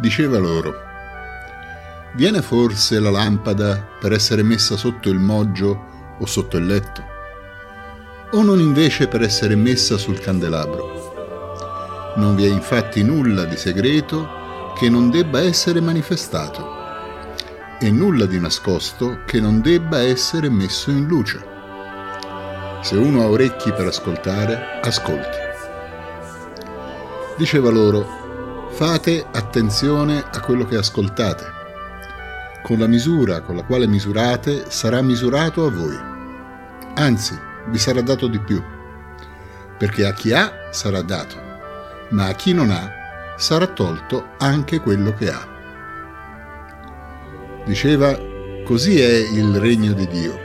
diceva loro, viene forse la lampada per essere messa sotto il moggio o sotto il letto? O non invece per essere messa sul candelabro? Non vi è infatti nulla di segreto che non debba essere manifestato e nulla di nascosto che non debba essere messo in luce. Se uno ha orecchi per ascoltare, ascolti. Diceva loro, Fate attenzione a quello che ascoltate. Con la misura con la quale misurate sarà misurato a voi. Anzi, vi sarà dato di più. Perché a chi ha sarà dato, ma a chi non ha sarà tolto anche quello che ha. Diceva, così è il regno di Dio,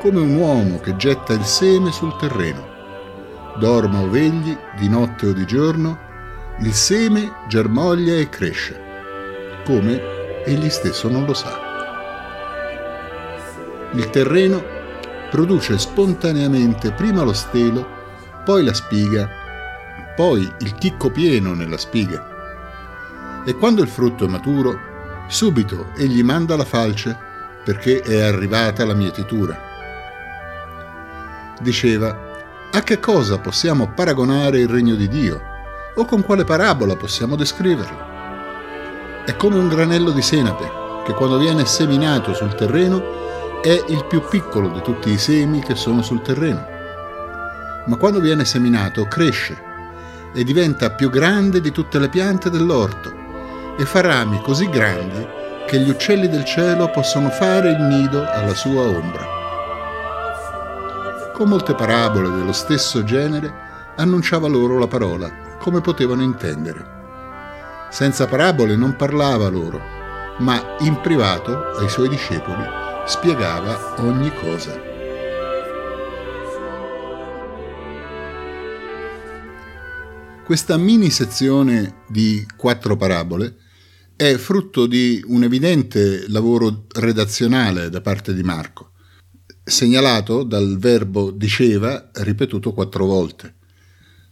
come un uomo che getta il seme sul terreno. Dorma o vegli, di notte o di giorno, il seme germoglia e cresce, come egli stesso non lo sa. Il terreno produce spontaneamente prima lo stelo, poi la spiga, poi il chicco pieno nella spiga. E quando il frutto è maturo, subito egli manda la falce perché è arrivata la mietitura. Diceva, a che cosa possiamo paragonare il regno di Dio? O con quale parabola possiamo descriverlo? È come un granello di senape che quando viene seminato sul terreno è il più piccolo di tutti i semi che sono sul terreno. Ma quando viene seminato cresce e diventa più grande di tutte le piante dell'orto e fa rami così grandi che gli uccelli del cielo possono fare il nido alla sua ombra. Con molte parabole dello stesso genere annunciava loro la parola come potevano intendere. Senza parabole non parlava loro, ma in privato ai suoi discepoli spiegava ogni cosa. Questa mini sezione di quattro parabole è frutto di un evidente lavoro redazionale da parte di Marco, segnalato dal verbo diceva ripetuto quattro volte.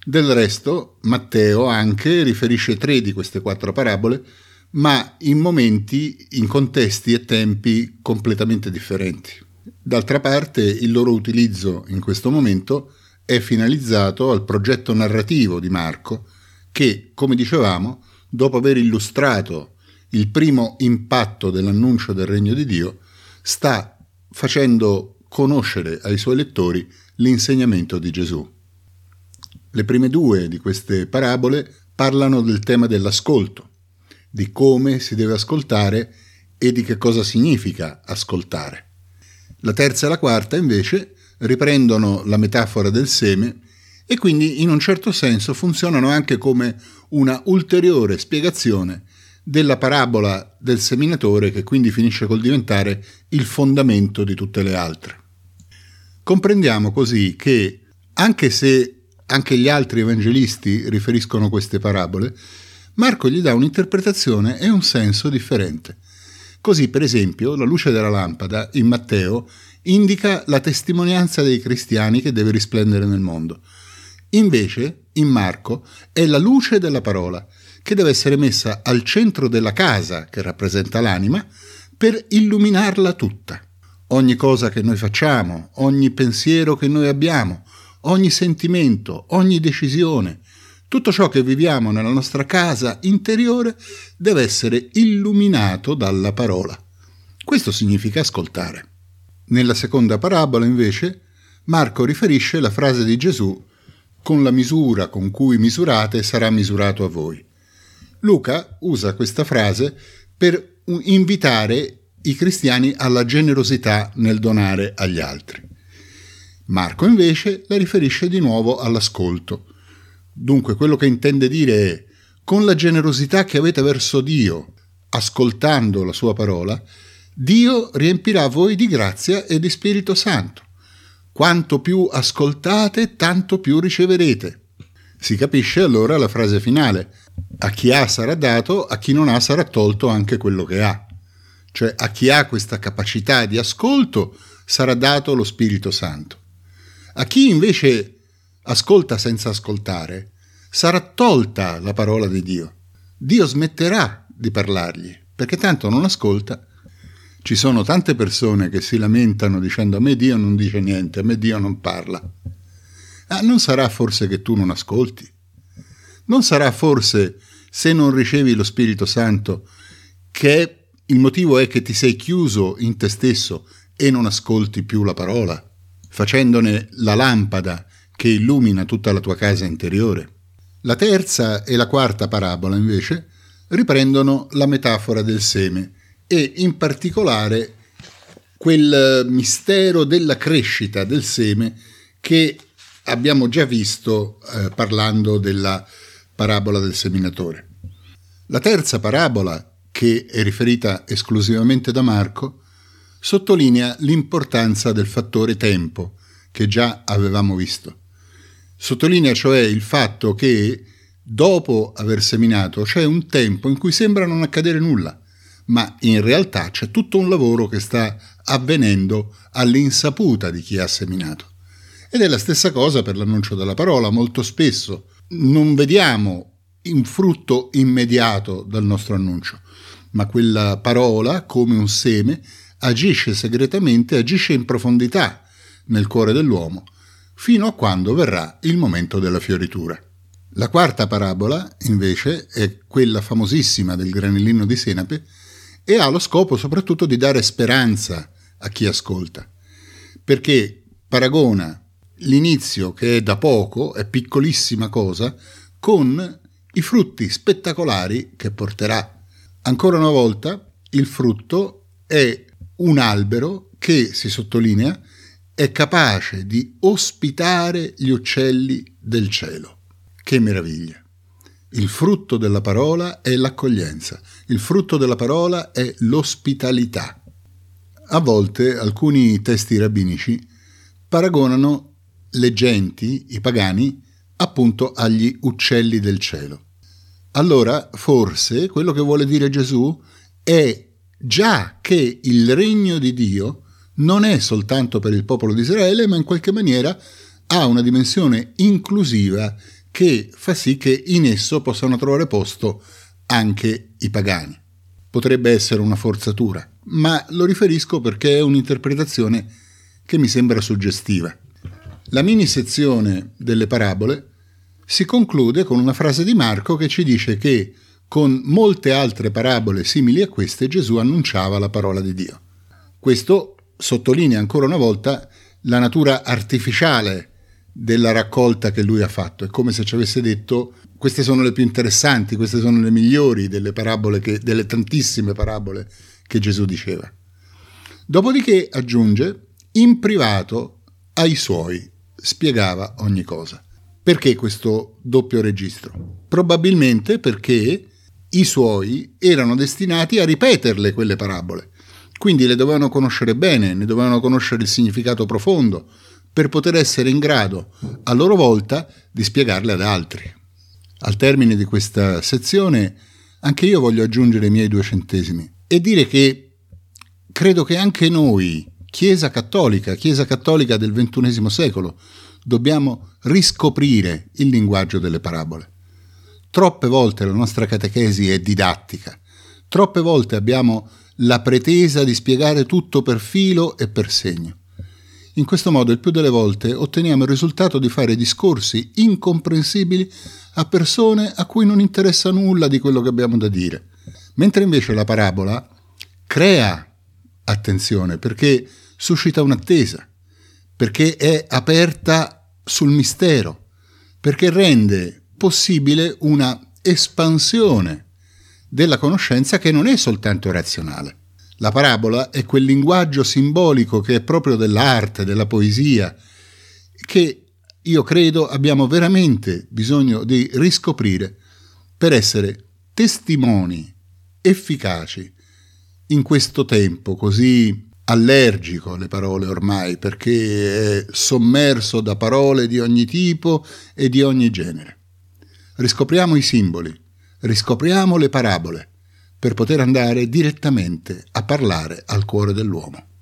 Del resto, Matteo anche riferisce tre di queste quattro parabole, ma in momenti, in contesti e tempi completamente differenti. D'altra parte, il loro utilizzo in questo momento è finalizzato al progetto narrativo di Marco, che, come dicevamo, dopo aver illustrato il primo impatto dell'annuncio del regno di Dio, sta facendo conoscere ai suoi lettori l'insegnamento di Gesù. Le prime due di queste parabole parlano del tema dell'ascolto, di come si deve ascoltare e di che cosa significa ascoltare. La terza e la quarta, invece, riprendono la metafora del seme e quindi in un certo senso funzionano anche come una ulteriore spiegazione della parabola del seminatore che quindi finisce col diventare il fondamento di tutte le altre. Comprendiamo così che, anche se anche gli altri evangelisti riferiscono queste parabole, Marco gli dà un'interpretazione e un senso differente. Così, per esempio, la luce della lampada in Matteo indica la testimonianza dei cristiani che deve risplendere nel mondo. Invece, in Marco, è la luce della parola, che deve essere messa al centro della casa che rappresenta l'anima, per illuminarla tutta. Ogni cosa che noi facciamo, ogni pensiero che noi abbiamo, ogni sentimento, ogni decisione, tutto ciò che viviamo nella nostra casa interiore deve essere illuminato dalla parola. Questo significa ascoltare. Nella seconda parabola, invece, Marco riferisce la frase di Gesù con la misura con cui misurate sarà misurato a voi. Luca usa questa frase per invitare i cristiani alla generosità nel donare agli altri. Marco invece la riferisce di nuovo all'ascolto. Dunque quello che intende dire è con la generosità che avete verso Dio, ascoltando la sua parola, Dio riempirà voi di grazia e di Spirito Santo. Quanto più ascoltate, tanto più riceverete. Si capisce allora la frase finale. A chi ha sarà dato, a chi non ha sarà tolto anche quello che ha. Cioè a chi ha questa capacità di ascolto sarà dato lo Spirito Santo. A chi invece ascolta senza ascoltare, sarà tolta la parola di Dio. Dio smetterà di parlargli, perché tanto non ascolta. Ci sono tante persone che si lamentano dicendo a me Dio non dice niente, a me Dio non parla. Ah, non sarà forse che tu non ascolti? Non sarà forse se non ricevi lo Spirito Santo che il motivo è che ti sei chiuso in te stesso e non ascolti più la parola, facendone la lampada che illumina tutta la tua casa interiore? La terza e la quarta parabola, invece, riprendono la metafora del seme e in particolare quel mistero della crescita del seme che abbiamo già visto eh, parlando della parabola del seminatore. La terza parabola, che è riferita esclusivamente da Marco, sottolinea l'importanza del fattore tempo, che già avevamo visto. Sottolinea cioè il fatto che dopo aver seminato c'è un tempo in cui sembra non accadere nulla, ma in realtà c'è tutto un lavoro che sta avvenendo all'insaputa di chi ha seminato. Ed è la stessa cosa per l'annuncio della parola. Molto spesso non vediamo un frutto immediato dal nostro annuncio, ma quella parola, come un seme, agisce segretamente, agisce in profondità nel cuore dell'uomo, fino a quando verrà il momento della fioritura. La quarta parabola, invece, è quella famosissima del granellino di senape e ha lo scopo soprattutto di dare speranza a chi ascolta, perché paragona l'inizio, che è da poco, è piccolissima cosa, con i frutti spettacolari che porterà. Ancora una volta, il frutto è un albero che, si sottolinea, è capace di ospitare gli uccelli del cielo. Che meraviglia! Il frutto della parola è l'accoglienza, il frutto della parola è l'ospitalità. A volte alcuni testi rabbinici paragonano le genti, i pagani, appunto agli uccelli del cielo. Allora, forse quello che vuole dire Gesù è già che il regno di Dio non è soltanto per il popolo di Israele, ma in qualche maniera ha una dimensione inclusiva che fa sì che in esso possano trovare posto anche i pagani. Potrebbe essere una forzatura, ma lo riferisco perché è un'interpretazione che mi sembra suggestiva. La mini sezione delle parabole si conclude con una frase di Marco che ci dice che con molte altre parabole simili a queste Gesù annunciava la parola di Dio. Questo sottolinea ancora una volta la natura artificiale della raccolta che lui ha fatto. È come se ci avesse detto queste sono le più interessanti, queste sono le migliori delle parabole che, delle tantissime parabole che Gesù diceva. Dopodiché aggiunge in privato ai suoi spiegava ogni cosa. Perché questo doppio registro? Probabilmente perché i suoi erano destinati a ripeterle quelle parabole, quindi le dovevano conoscere bene, ne dovevano conoscere il significato profondo, per poter essere in grado, a loro volta, di spiegarle ad altri. Al termine di questa sezione, anche io voglio aggiungere i miei due centesimi e dire che credo che anche noi, Chiesa cattolica, Chiesa cattolica del XXI secolo, dobbiamo riscoprire il linguaggio delle parabole. Troppe volte la nostra catechesi è didattica, troppe volte abbiamo la pretesa di spiegare tutto per filo e per segno. In questo modo il più delle volte otteniamo il risultato di fare discorsi incomprensibili a persone a cui non interessa nulla di quello che abbiamo da dire. Mentre invece la parabola crea attenzione perché suscita un'attesa, perché è aperta sul mistero, perché rende possibile una espansione della conoscenza che non è soltanto razionale. La parabola è quel linguaggio simbolico che è proprio dell'arte, della poesia, che io credo abbiamo veramente bisogno di riscoprire per essere testimoni efficaci in questo tempo così allergico alle parole ormai perché è sommerso da parole di ogni tipo e di ogni genere. Riscopriamo i simboli, riscopriamo le parabole per poter andare direttamente a parlare al cuore dell'uomo.